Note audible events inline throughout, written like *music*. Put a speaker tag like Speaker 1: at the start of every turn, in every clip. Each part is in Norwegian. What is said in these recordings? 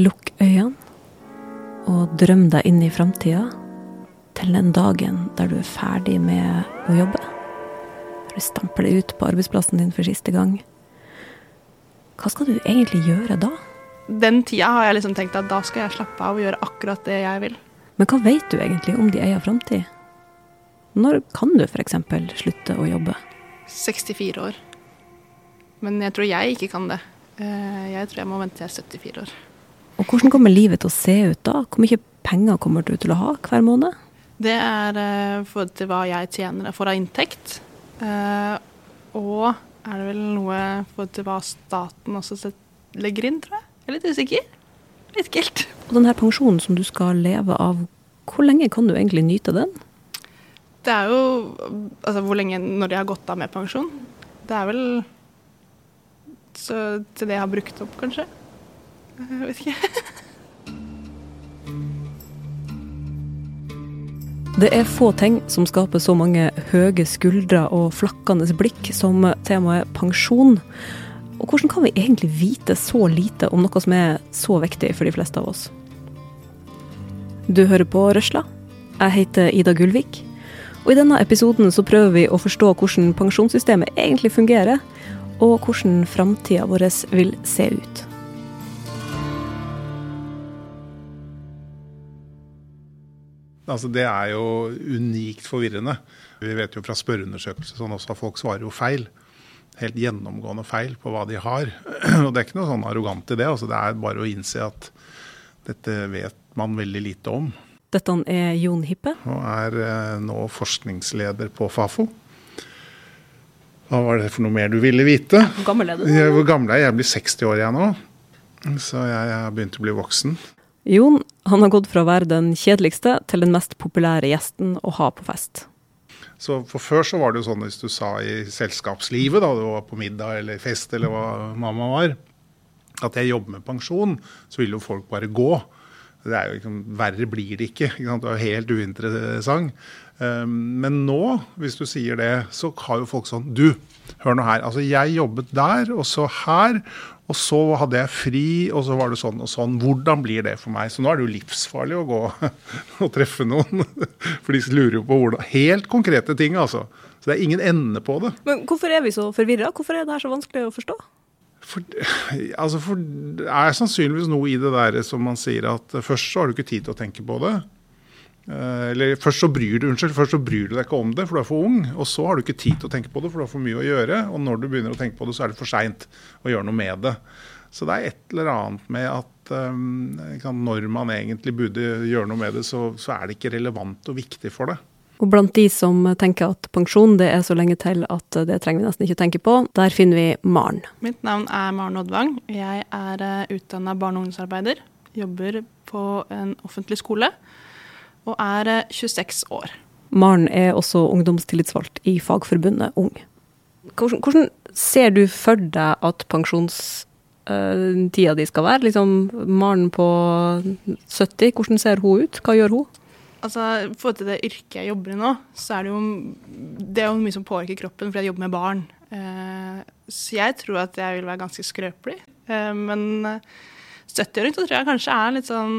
Speaker 1: Lukk øynene og drøm deg inn i framtida. Til den dagen der du er ferdig med å jobbe. Du stamper deg ut på arbeidsplassen din for siste gang. Hva skal du egentlig gjøre da?
Speaker 2: Den tida har jeg liksom tenkt at da skal jeg slappe av og gjøre akkurat det jeg vil.
Speaker 1: Men hva vet du egentlig om din egen framtid? Når kan du f.eks. slutte å jobbe?
Speaker 2: 64 år. Men jeg tror jeg ikke kan det. Eh, Jeg tror jeg må vente til jeg er 74 år.
Speaker 1: Og hvordan kommer livet til å se ut da? Hvor mye penger kommer du til å ha hver måned?
Speaker 2: Det er eh, for til hva jeg tjener for får av inntekt. Eh, og er det vel noe forhold til hva staten også legger inn, tror jeg. Jeg er litt usikker. Litt ikke helt.
Speaker 1: Og denne pensjonen som du skal leve av, hvor lenge kan du egentlig nyte den?
Speaker 2: Det er jo Altså hvor lenge når jeg har gått av med pensjon. Det er vel så til det jeg har brukt opp, kanskje. Jeg vet ikke.
Speaker 1: Det er få ting som skaper så mange høye skuldre og flakkende blikk som temaet pensjon. Og hvordan kan vi egentlig vite så lite om noe som er så viktig for de fleste av oss? Du hører på Røsla. Jeg heter Ida Gullvik. Og i denne episoden så prøver vi å forstå hvordan pensjonssystemet egentlig fungerer, og hvordan framtida vår vil se ut.
Speaker 3: Altså, det er jo unikt forvirrende. Vi vet jo fra spørreundersøkelser sånn også at folk svarer jo feil. Helt gjennomgående feil på hva de har. *clears throat* Og det er ikke noe sånn arrogant i det. Altså, det er bare å innse at dette vet man veldig lite om.
Speaker 1: Dette er Jon Hippe.
Speaker 3: Og er eh, nå forskningsleder på Fafo. Hva var det for noe mer du ville vite?
Speaker 1: Hvor gammel er du?
Speaker 3: Hvor gammel er jeg? Jeg blir 60 år jeg nå. Så jeg har begynt å bli voksen.
Speaker 1: Jon han har gått fra å være den kjedeligste til den mest populære gjesten å ha på fest.
Speaker 3: Så for Før så var det jo sånn hvis du sa i selskapslivet, da du var på middag eller fest eller hva mamma var, at jeg jobber med pensjon, så ville jo folk bare gå. Det er jo liksom, Verre blir det ikke. ikke sant? Det er helt uinteressant. Um, Men nå, hvis du sier det, så har jo folk sånn Du, hør nå her. Altså, jeg jobbet der, og så her. Og så hadde jeg fri, og så var det sånn og sånn. Hvordan blir det for meg? Så nå er det jo livsfarlig å gå *laughs* og treffe noen. *laughs* For de lurer jo på hvordan Helt konkrete ting, altså. Så det er ingen ende på det.
Speaker 1: Men hvorfor er vi så forvirra? Hvorfor er det her så vanskelig å forstå?
Speaker 3: For, altså for, det er sannsynligvis noe i det der som man sier at først så har du ikke tid til å tenke på det. Eh, Eller først så bryr du unnskyld, først så bryr du deg ikke om det, for du er for ung. Og så har du ikke tid til å tenke på det, for du har for mye å gjøre. Og når du begynner å tenke på det, så er det for seint å gjøre noe med det. Så det er et eller annet med at um, når man egentlig burde gjøre noe med det, så, så er det ikke relevant og viktig for det.
Speaker 1: Og blant de som tenker at pensjon det er så lenge til at det trenger vi nesten ikke å tenke på, der finner vi Maren.
Speaker 2: Mitt navn er Maren Oddvang. Jeg er utdanna barne- og ungdomsarbeider. Jobber på en offentlig skole og er eh, 26 år.
Speaker 1: Maren er også ungdomstillitsvalgt i Fagforbundet Ung. Hvordan, hvordan ser du for deg at pensjonstida di skal være? Liksom Maren på 70, hvordan ser hun ut? Hva gjør hun?
Speaker 2: Altså, I forhold til det yrket jeg jobber i nå, så er det jo, det er jo mye som påvirker kroppen, fordi jeg jobber med barn. Eh, så jeg tror at jeg vil være ganske skrøpelig. Eh, men eh, 70-åring tror jeg kanskje er litt sånn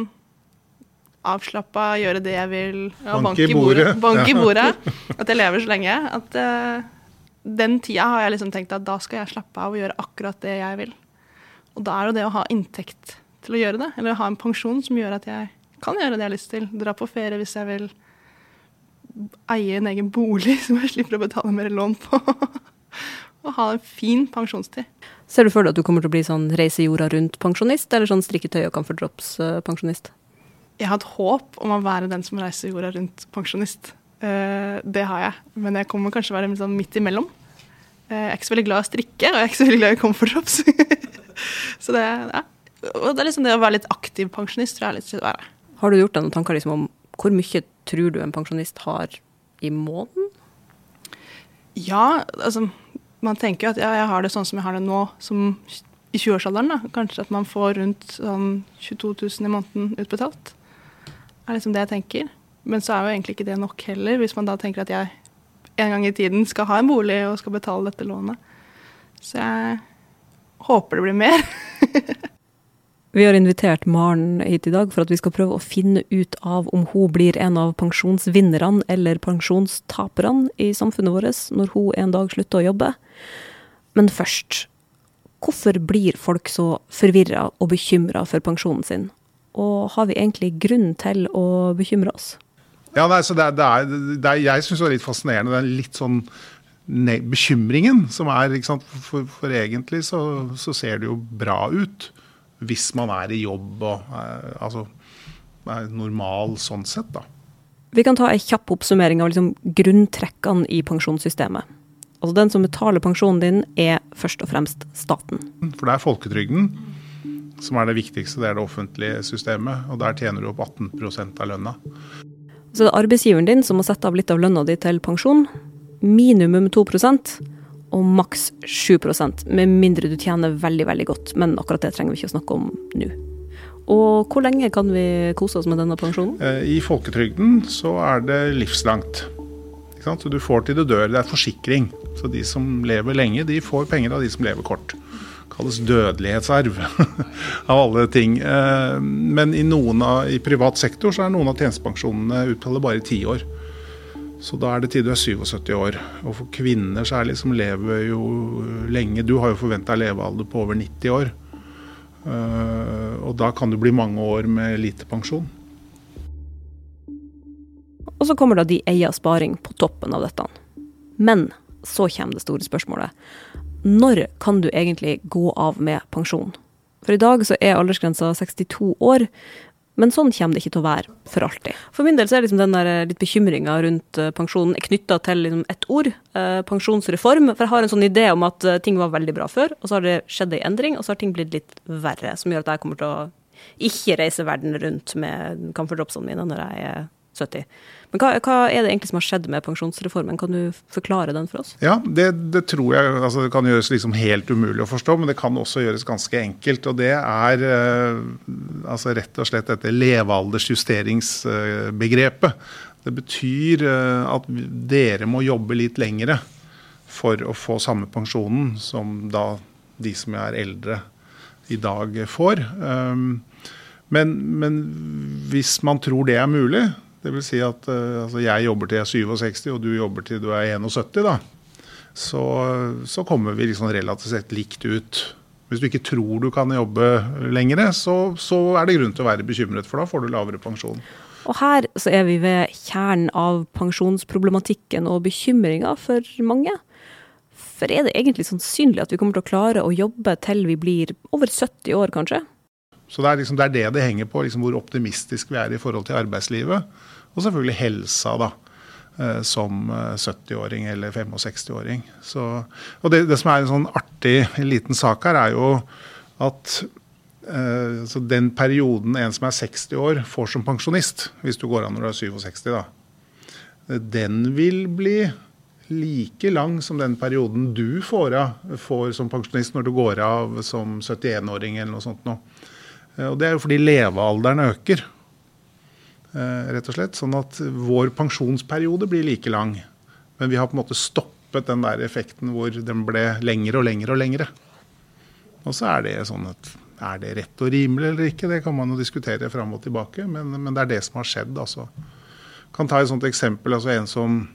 Speaker 2: avslappa, gjøre det jeg vil. Ja,
Speaker 3: Banke i bordet.
Speaker 2: Bank i bordet. At jeg lever så lenge. At uh, den tida har jeg liksom tenkt at da skal jeg slappe av og gjøre akkurat det jeg vil. Og da er jo det å ha inntekt til å gjøre det, eller ha en pensjon som gjør at jeg kan gjøre det jeg har lyst til. Dra på ferie hvis jeg vil. Eie en egen bolig *laughs* som jeg slipper å betale mer lån på. *laughs* og ha en fin pensjonstid.
Speaker 1: Ser du for deg at du kommer til å bli sånn reise jorda rundt-pensjonist, eller sånn strikketøy og comfort drops-pensjonist?
Speaker 2: Jeg har et håp om å være den som reiser jorda rundt pensjonist. Eh, det har jeg, men jeg kommer kanskje å være sånn midt imellom. Eh, jeg er ikke så veldig glad i å strikke, og jeg er ikke så veldig glad i comfort drops. *laughs* så det, ja. Og det er liksom det å være litt aktiv pensjonist tror jeg er litt å være.
Speaker 1: Har du gjort deg noen tanker liksom om hvor mye tror du en pensjonist har i måneden?
Speaker 2: Ja, altså man tenker jo at ja, jeg har det sånn som jeg har det nå, som i 20-årsalderen. da. Kanskje at man får rundt sånn 22 000 i måneden utbetalt. Er liksom det jeg tenker. Men så er jo egentlig ikke det nok heller, hvis man da tenker at jeg en gang i tiden skal ha en bolig og skal betale dette lånet. Så jeg håper det blir mer. *laughs*
Speaker 1: Vi har invitert Maren hit i dag for at vi skal prøve å finne ut av om hun blir en av pensjonsvinnerne eller pensjonstaperne i samfunnet vårt når hun en dag slutter å jobbe. Men først, hvorfor blir folk så forvirra og bekymra for pensjonen sin? Og har vi egentlig grunn til å bekymre oss?
Speaker 3: Ja, nei, så det er, det er, det er Jeg syns det er litt fascinerende. Er litt sånn bekymringen som er sant? For, for egentlig så, så ser det jo bra ut hvis man er i jobb og er, altså, er normal sånn sett, da.
Speaker 1: Vi kan ta en kjapp oppsummering av liksom grunntrekkene i pensjonssystemet. Altså Den som betaler pensjonen din, er først og fremst staten.
Speaker 3: For det er folketrygden som er det viktigste. Det er det offentlige systemet. Og der tjener du opp 18% av lønna.
Speaker 1: Så det er arbeidsgiveren din som må sette av litt av lønna di til pensjon. Minimum 2% og maks 7% med mindre du tjener veldig, veldig godt. Men akkurat det trenger vi ikke å snakke om nå. Og hvor lenge kan vi kose oss med denne pensjonen?
Speaker 3: Eh, I folketrygden så er det livslangt. Så du får til du dør. Det er forsikring. Så de som lever lenge, de får penger av de som lever kort. Kalles dødelighetsarv *laughs* av alle ting. Eh, men i, av, i, privat sektor så er noen av tjenestepensjonene utbetalt bare i ti år. Så da er det tid du er 77 år. Og for kvinner særlig, som lever jo lenge Du har jo forventa levealder på over 90 år. Uh, og da kan det bli mange år med lite pensjon.
Speaker 1: Og så kommer da de eier sparing på toppen av dette. Men så kommer det store spørsmålet. Når kan du egentlig gå av med pensjon? For i dag så er aldersgrensa 62 år, men sånn kommer det ikke til å være for alltid. For min del så er liksom den der eh, litt bekymringa rundt eh, pensjonen knytta til liksom ett ord, eh, pensjonsreform. For jeg har en sånn idé om at ting var veldig bra før, og så har det skjedd ei endring, og så har ting blitt litt verre. Som gjør at jeg kommer til å ikke reise verden rundt med camferdropsene mine når jeg er 70. Men hva, hva, er det egentlig som har skjedd med pensjonsreformen? Kan du forklare den for oss?
Speaker 3: Ja, det, det tror jeg altså, det kan gjøres liksom helt umulig å forstå, men det kan også gjøres ganske enkelt. Og det er eh, altså rett og slett dette levealdersjusteringsbegrepet. Det betyr eh, at dere må jobbe litt lengre for å få samme pensjonen som da de som er eldre i dag får. Um, men, men hvis man tror det er mulig, det vil si at uh, altså jeg jobber til jeg er 67, og du jobber til du er 71. da. Så, så kommer vi liksom relativt sett likt ut. Hvis du ikke tror du kan jobbe lenger, så, så, er det grunn til å være bekymret, for da får du lavere pensjon.
Speaker 1: Og her så er vi ved kjernen av pensjonsproblematikken og bekymringa for mange. For er det egentlig sannsynlig at vi kommer til å klare å jobbe til vi blir over 70 år, kanskje?
Speaker 3: Så det er, liksom, det, er det det henger på, liksom hvor optimistisk vi er i forhold til arbeidslivet. Og selvfølgelig helsa, da. Eh, som 70-åring eh, eller 65-åring. Og det, det, som er en sånn artig liten sak her, er jo at eh, den perioden en som er 60 år, får som pensjonist, hvis du går av når du er 67, da, den vil bli like lang som den perioden du får av får som pensjonist når du går av som 71-åring eller noe sånt. Nå. Og det er jo fordi levealderen øker. Eh, rett og slett. Sånn at vår pensjonsperiode blir like lang. Men vi har på en måte stoppet den der effekten hvor den ble lengre og lengre og lengre. Og så er det sånn at er det rett og rimelig eller ikke, det kan man jo diskutere fram og tilbake. Men, men, det er det som har skjedd. altså. kan ta et sånt eksempel. altså En som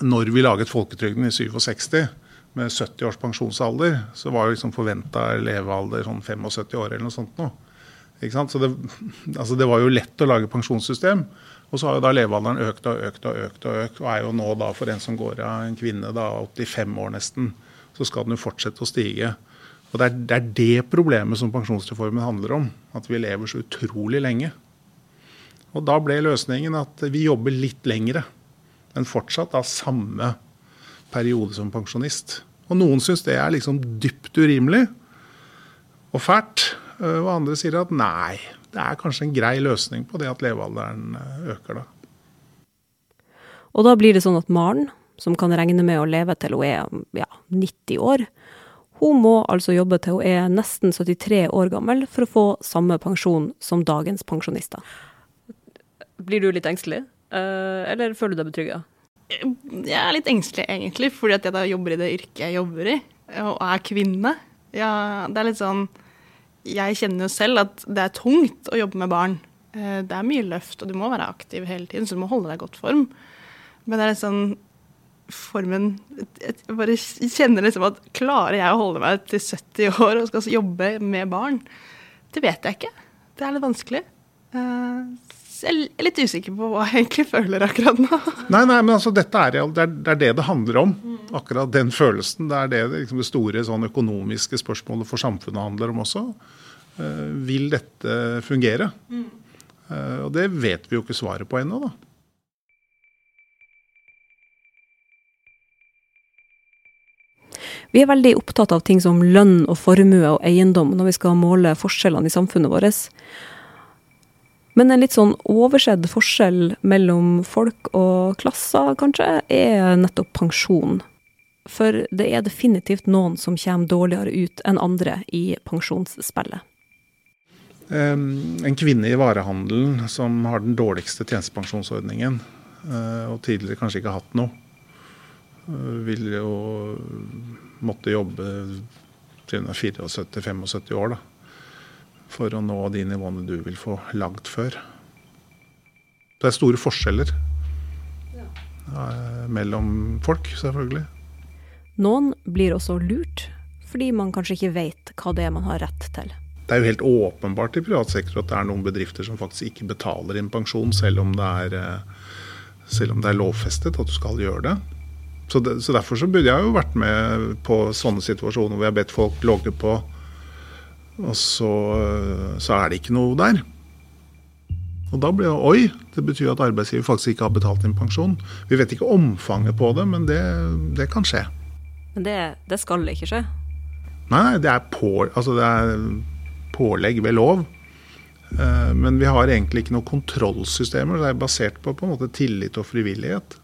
Speaker 3: Når vi laget folketrygden i 67 med 70 års pensjonsalder, så var jo liksom forventa levealder sånn 75 år eller noe sånt noe. Så det, altså det, var jo lett å lage pensjonssystem. Og så har jo da levealderen økt og økt og økt, og økt, og er jo nå da for en som går av en kvinne da 85 år nesten, så skal den jo fortsette å stige. Og det er, det er det problemet som pensjonsreformen handler om. At vi lever så utrolig lenge. Og da ble løsningen at vi jobber litt lengre, men fortsatt da samme periode som pensjonist. Og noen syns det er liksom dypt urimelig og fælt. Eh, og andre sier at nei, det er kanskje en grei løsning på det at levealderen eh, øker da.
Speaker 1: Og da blir det sånn at Maren, som kan regne med å leve til hun er ja, 90 år, hun må altså jobbe til hun er nesten 73 år gammel for å få samme pensjon som dagens pensjonister. Blir du litt engstelig, eh, eller føler du deg betrygga?
Speaker 2: Jeg er litt engstelig, egentlig, fordi at jeg da jobber i det yrket jeg jobber i, og er kvinne. Ja, det er litt sånn jeg kjenner jo selv at det er tungt å jobbe med barn. Eh, det er mye løft, og du må være aktiv hele tiden, så du må holde deg i godt form. Men det er litt sånn formen Jeg bare kjenner liksom at klarer jeg å holde meg til 70 år og skal jobbe med barn? Det vet jeg ikke. Det er litt vanskelig. Eh, jeg er litt usikker på hva jeg egentlig føler akkurat nå.
Speaker 3: Nei, nei, men altså dette er, det, er, det, er det det handler om. Akkurat den følelsen. Det er det liksom det store sånn økonomiske spørsmålet for samfunnet handler om også. Uh, vil dette fungere? Mm. Og det vet vi jo ikke svaret på ennå, da.
Speaker 1: Vi er veldig opptatt av ting som lønn og formue og eiendom når vi skal måle forskjellene i samfunnet vårt. Men en litt sånn oversett forskjell mellom folk og klasser, kanskje, er nettopp pensjon. For det er definitivt noen som kommer dårligere ut enn andre i pensjonsspillet.
Speaker 3: En kvinne i varehandelen som har den dårligste tjenestepensjonsordningen, eh, og tidligere kanskje ikke har hatt noe, eh, vil jo måtte jobbe til hun er 74-75 år. da for å nå de nivåene du vil få lagd før. Det er store forskjeller ja. mellom folk, selvfølgelig.
Speaker 1: Noen blir også lurt, fordi man kanskje ikke vet hva det er man har rett til.
Speaker 3: Det er jo helt åpenbart i privat sektor at det er noen bedrifter som faktisk ikke betaler inn pensjon, selv om det er, eh, selv om det er lovfestet at du skal gjøre det. Så, det, så Derfor så burde jeg jo vært med på sånne situasjoner hvor jeg har bedt folk logge på og så, så, er det ikke noe der. Og da blir det oi, det betyr at arbeidsgiver faktisk ikke har betalt inn pensjon. Vi vet ikke omfanget på det, men det, det kan skje.
Speaker 1: Men det, det, skal ikke skje?
Speaker 3: Nei, det er, på, altså det er pålegg ved lov. Eh, men vi har egentlig ikke noen kontrollsystemer. Det er basert på, på en måte tillit og frivillighet.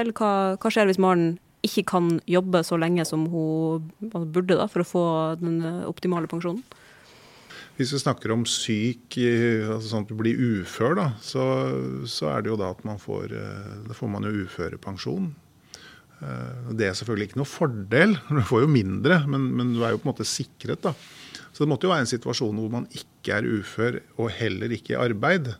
Speaker 1: Hva, hva skjer hvis Maren ikke kan jobbe så lenge som hun burde da, for å få den eh, optimale pensjonen?
Speaker 3: Hvis vi snakker om syk, altså sånn at du blir ufør, da, så, så, er det jo da at man får eh, Da får man jo uførepensjon. Det er selvfølgelig ikke noe fordel, *laughs* du får jo mindre, men, men, du er jo på en måte sikret. da. Så det måtte jo være en situasjon hvor man ikke er ufør og heller ikke i arbeid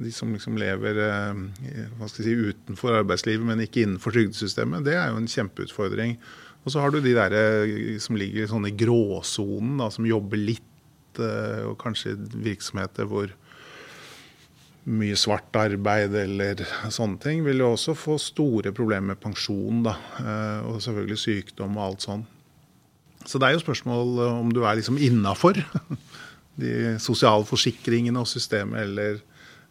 Speaker 3: de som liksom lever eh, si, utenfor arbeidslivet, men ikke innenfor trygdesystemet, det er jo en kjempeutfordring. Og så har du de der eh, som ligger sånn i gråsonen, som jobber litt, eh, og kanskje virksomheter hvor mye svart arbeid eller sånne ting, vil jo også få store problemer med pensjon. da, Og selvfølgelig sykdom og alt sånn. Så det er jo spørsmål om du er liksom innafor de sosiale forsikringene og systemet, eller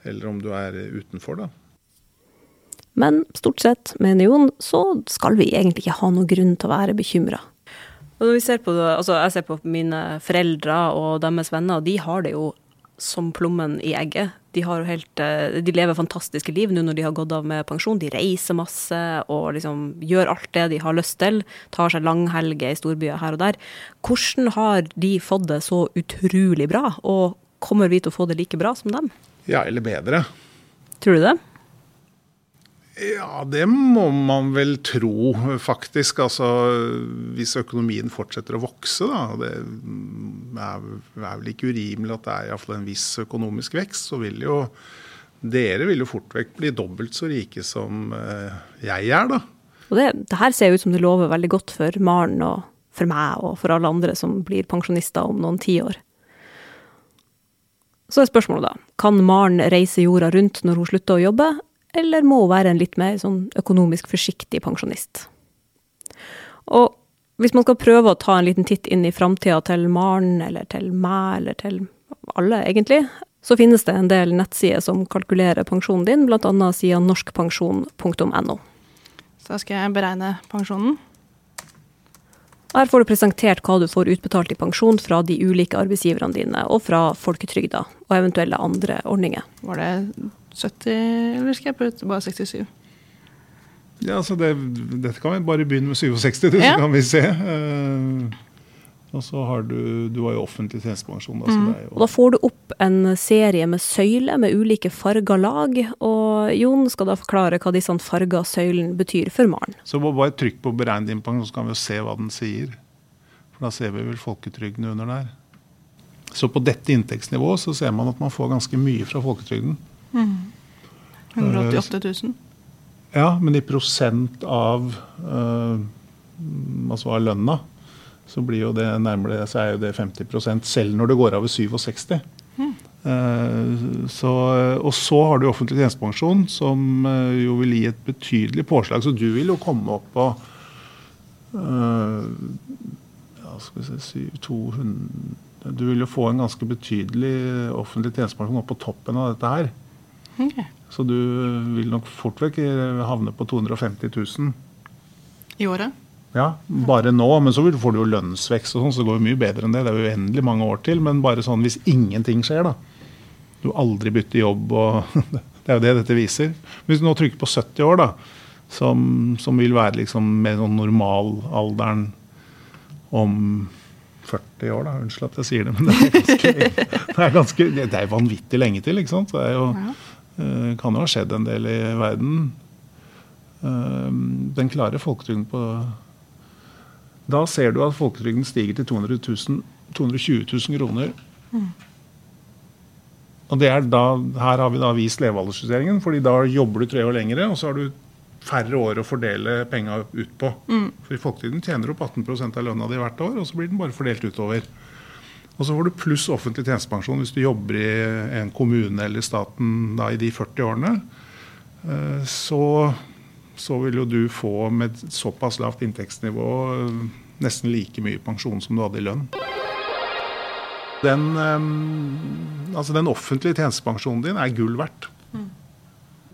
Speaker 3: eller om du er utenfor, da.
Speaker 1: Men stort sett, mener Jon, så skal vi egentlig ikke ha noen grunn til å være bekymra. Altså jeg ser på mine foreldre og deres venner, og de har det jo som plommen i egget. De, helt, eh, de, lever fantastiske liv nå når de har gått av med pensjon. De reiser masse og liksom gjør alt det de har lyst til. Tar seg langhelger i storbyer her og der. Hvordan har de fått det så utrolig bra, og kommer vi til å få det like bra som dem?
Speaker 3: Ja, eller bedre.
Speaker 1: Tror du det?
Speaker 3: Ja, det må man vel tro, faktisk. Altså, hvis økonomien fortsetter å vokse, da. Det er, vel ikke urimelig at det er iallfall en viss økonomisk vekst. Så vil jo dere vil jo fort vekk bli dobbelt så rike som eh, jeg er, da.
Speaker 1: Og det, det her ser ut som det lover veldig godt for Maren og for meg og for alle andre som blir pensjonister om noen tiår. Så er spørsmålet da, kan Maren reise jorda rundt når hun slutter å jobbe, eller må være en litt mer sånn økonomisk forsiktig pensjonist? Og hvis man skal prøve å ta en liten titt inn i framtida til Maren, eller til meg, eller til alle, egentlig, så finnes det en del nettsider som kalkulerer pensjonen din, bl.a. sida norskpensjon.no.
Speaker 2: Så da skal jeg beregne pensjonen.
Speaker 1: Her får du presentert hva du får utbetalt i pensjon fra de ulike arbeidsgiverne dine, og fra folketrygda og eventuelle andre ordninger.
Speaker 2: Var det 70, eller skal jeg putte bare 67?
Speaker 3: Ja, altså det, Dette kan vi bare begynne med 67, så ja. kan vi se. Uh, og så har du Du har jo offentlig tjenestepensjon. Da, mm.
Speaker 1: og da får du opp en serie med søyler med ulike farga lag. Og Jon skal da forklare hva disse farga søylene betyr for Maren.
Speaker 3: Så bare trykk på 'beregn din pensjon', så kan vi jo se hva den sier. For da ser vi vel folketrygden under der. Så på dette inntektsnivået så ser man at man får ganske mye fra folketrygden.
Speaker 2: 188 000.
Speaker 3: Ja, men i prosent av uh, altså av lønna, så blir jo det nærmere så er jo det 50% selv når det går av ved 67. Mm. Uh, så, og så har du offentlig tjenestepensjon, som uh, jo vil gi et betydelig påslag. Så du vil jo komme opp på ja, skal vi se, 200 Du vil jo få en ganske betydelig offentlig tjenestepensjon opp på toppen av dette her. Okay. Så du vil nok fort vekk havne på 250 000.
Speaker 2: I året?
Speaker 3: Ja, bare nå. Men så får du jo lønnsvekst og sånn, så det går jo mye bedre enn det. Det er jo uendelig mange år til. Men bare sånn hvis ingenting skjer, da. Du aldri bytter jobb og *laughs* Det er jo det dette viser. Hvis du nå trykker på 70 år, da, som, som vil være liksom mer sånn normalalderen om 40 år, da. Unnskyld at jeg sier det, men det er ganske, *laughs* det er, ganske, det er vanvittig lenge til. ikke sant? Det er jo, ja. Eh, kan jo ha skjedd en del i verden. Eh, den klare folketrygden på Da ser du at folketrygden stiger til 200 000, 220 000 kroner. Mm. Og det er da, Her har vi da vist levealdersjusteringen, fordi da jobber du tre år lengre, og så har du færre år å fordele penga ut på. Mm. For i folketrygden tjener du opp 18 av lønna di hvert år, og så blir den bare fordelt utover. Og så får du pluss offentlig tjenestepensjon hvis du jobber i en kommune eller staten da, i de 40 årene. Eh, så, så, vil jo du få med såpass lavt inntektsnivå eh, nesten like mye pensjon som du hadde i lønn. Den, eh, altså den offentlige tjenestepensjonen din er gull verdt. Mm.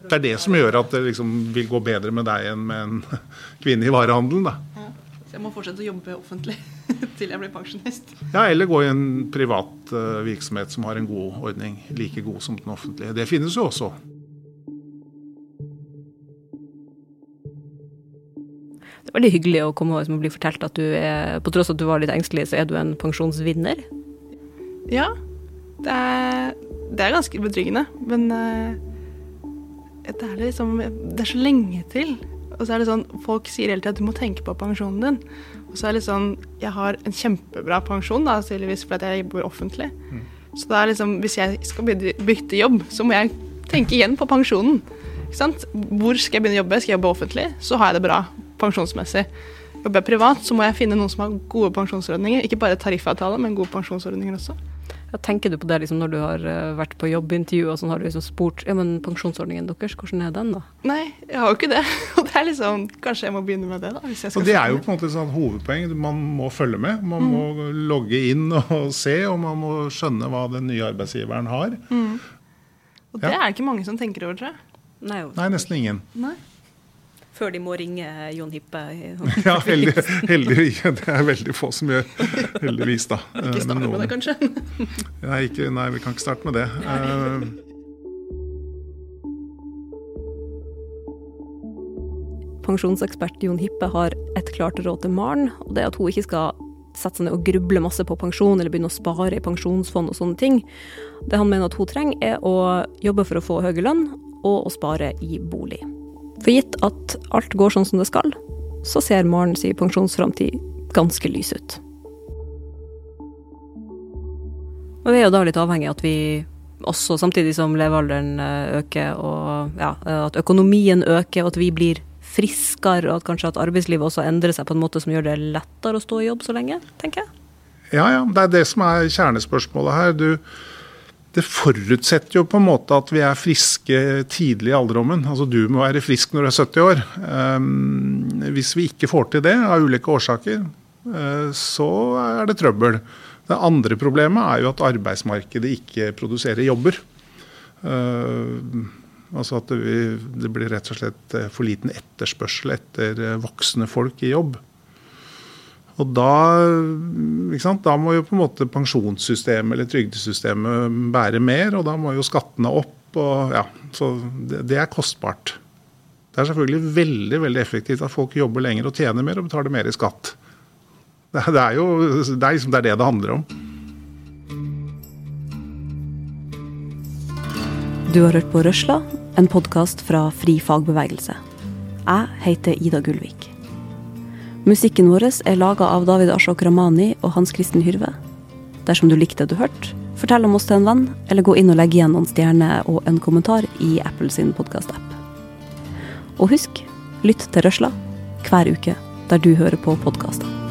Speaker 3: Det er det som gjør at det liksom vil gå bedre med deg enn med en *laughs* kvinne i varehandelen. da.
Speaker 2: Så jeg må fortsette å jobbe offentlig *laughs* til jeg blir pensjonist.
Speaker 3: Ja, Eller gå i en privat uh, virksomhet som har en god ordning. Like god som den offentlige. Det finnes jo også.
Speaker 1: Det er veldig hyggelig å komme og bli fortalt at du er, på tross av at du var litt engstelig, så er du en pensjonsvinner.
Speaker 2: Ja. Det er, det er ganske betryggende. Men det, er liksom, det er så lenge til. Og så er det sånn, Folk sier hele tiden at du må tenke på pensjonen din. Og så er det litt sånn Jeg har en kjempebra pensjon, da, tydeligvis fordi jeg jobber offentlig. Mm. Så da er liksom, hvis jeg skal bytte jobb, så må jeg tenke igjen på pensjonen. Ikke sant? Hvor skal jeg begynne å jobbe? Skal jeg jobbe offentlig, så har jeg det bra pensjonsmessig. Jobber jeg privat, så må jeg finne noen som har gode pensjonsordninger. Ikke bare tariffavtale, men gode pensjonsordninger også.
Speaker 1: Ja, tenker du på det liksom, når du har uh, vært på jobbintervju og sånn, har du liksom spurt ja, men pensjonsordningen deres, hvordan er den da?
Speaker 2: Nei, jeg har jo ikke det. *laughs* Og det er liksom, Kanskje jeg må begynne med det, da.
Speaker 3: og Det er jo på en måte et sånn hovedpoeng. Man må følge med. Man mm. må logge inn og se, og man må skjønne hva den nye arbeidsgiveren har. Mm.
Speaker 2: Og det ja. er det ikke mange som tenker over, tror jeg.
Speaker 3: Nei, Nei nesten ingen.
Speaker 2: Nei
Speaker 1: før de må ringe Jon Hippe. *laughs*
Speaker 3: ja, heldig, heldig, det er veldig få som gjør. Heldigvis, da.
Speaker 2: Ikke starte med det, kanskje? *laughs*
Speaker 3: nei, ikke, nei, vi kan ikke starte med det. Uh,
Speaker 1: Pensjonsekspert Jon Hippe har et klart råd til Maren, og det er at hun ikke skal sette seg ned og gruble masse på pensjon eller begynne å spare i pensjonsfond og sånne ting. Det han mener at hun trenger, er å jobbe for å få høy lønn og å spare i bolig. For gitt at alt går sånn som det skal, så ser Maren sin pensjonsframtid ganske lys ut. Og vi er jo da litt avhengig av at vi også, samtidig som levealderen eh, øker, og ja, at økonomien øker, og at vi blir friskere, og at kanskje at arbeidslivet også endrer seg på en måte som gjør det lettere å stå i jobb så lenge, tenker jeg.
Speaker 3: Ja, ja. Det er det som er kjernespørsmålet her. Du, det forutsetter jo på en måte at vi er friske tidlig i alderdommen. Altså du må være frisk når du er 70 år. Um, hvis vi ikke får til det av ulike årsaker, uh, så er det trøbbel. Det andre problemet er jo at arbeidsmarkedet ikke produserer jobber. Uh, altså at det, blir rett og slett for liten etterspørsel etter voksne folk i jobb. Og da, da, må jo på en måte pensjonssystemet eller trygdesystemet bære mer, og da må jo skattene opp. Og, ja, så det, det, er kostbart. Det er selvfølgelig veldig veldig effektivt at folk jobber lenger og tjener mer og betaler mer i skatt. Det, det er jo det er, liksom, det er det det handler om.
Speaker 1: Du har hørt på Røsla, en podkast fra Fri fagbevegelse. Jeg heter Ida Gullvik. Musikken vår er laga av David Ashok Ramani og Hans Kristen Hyrve. Dersom du likte det du hørte, fortell om oss til en venn, eller gå inn og legg igjen noen stjerner og en kommentar i Apple sin podkast-app. Og husk, lytt til Røsla hver uke der du hører på podkaster.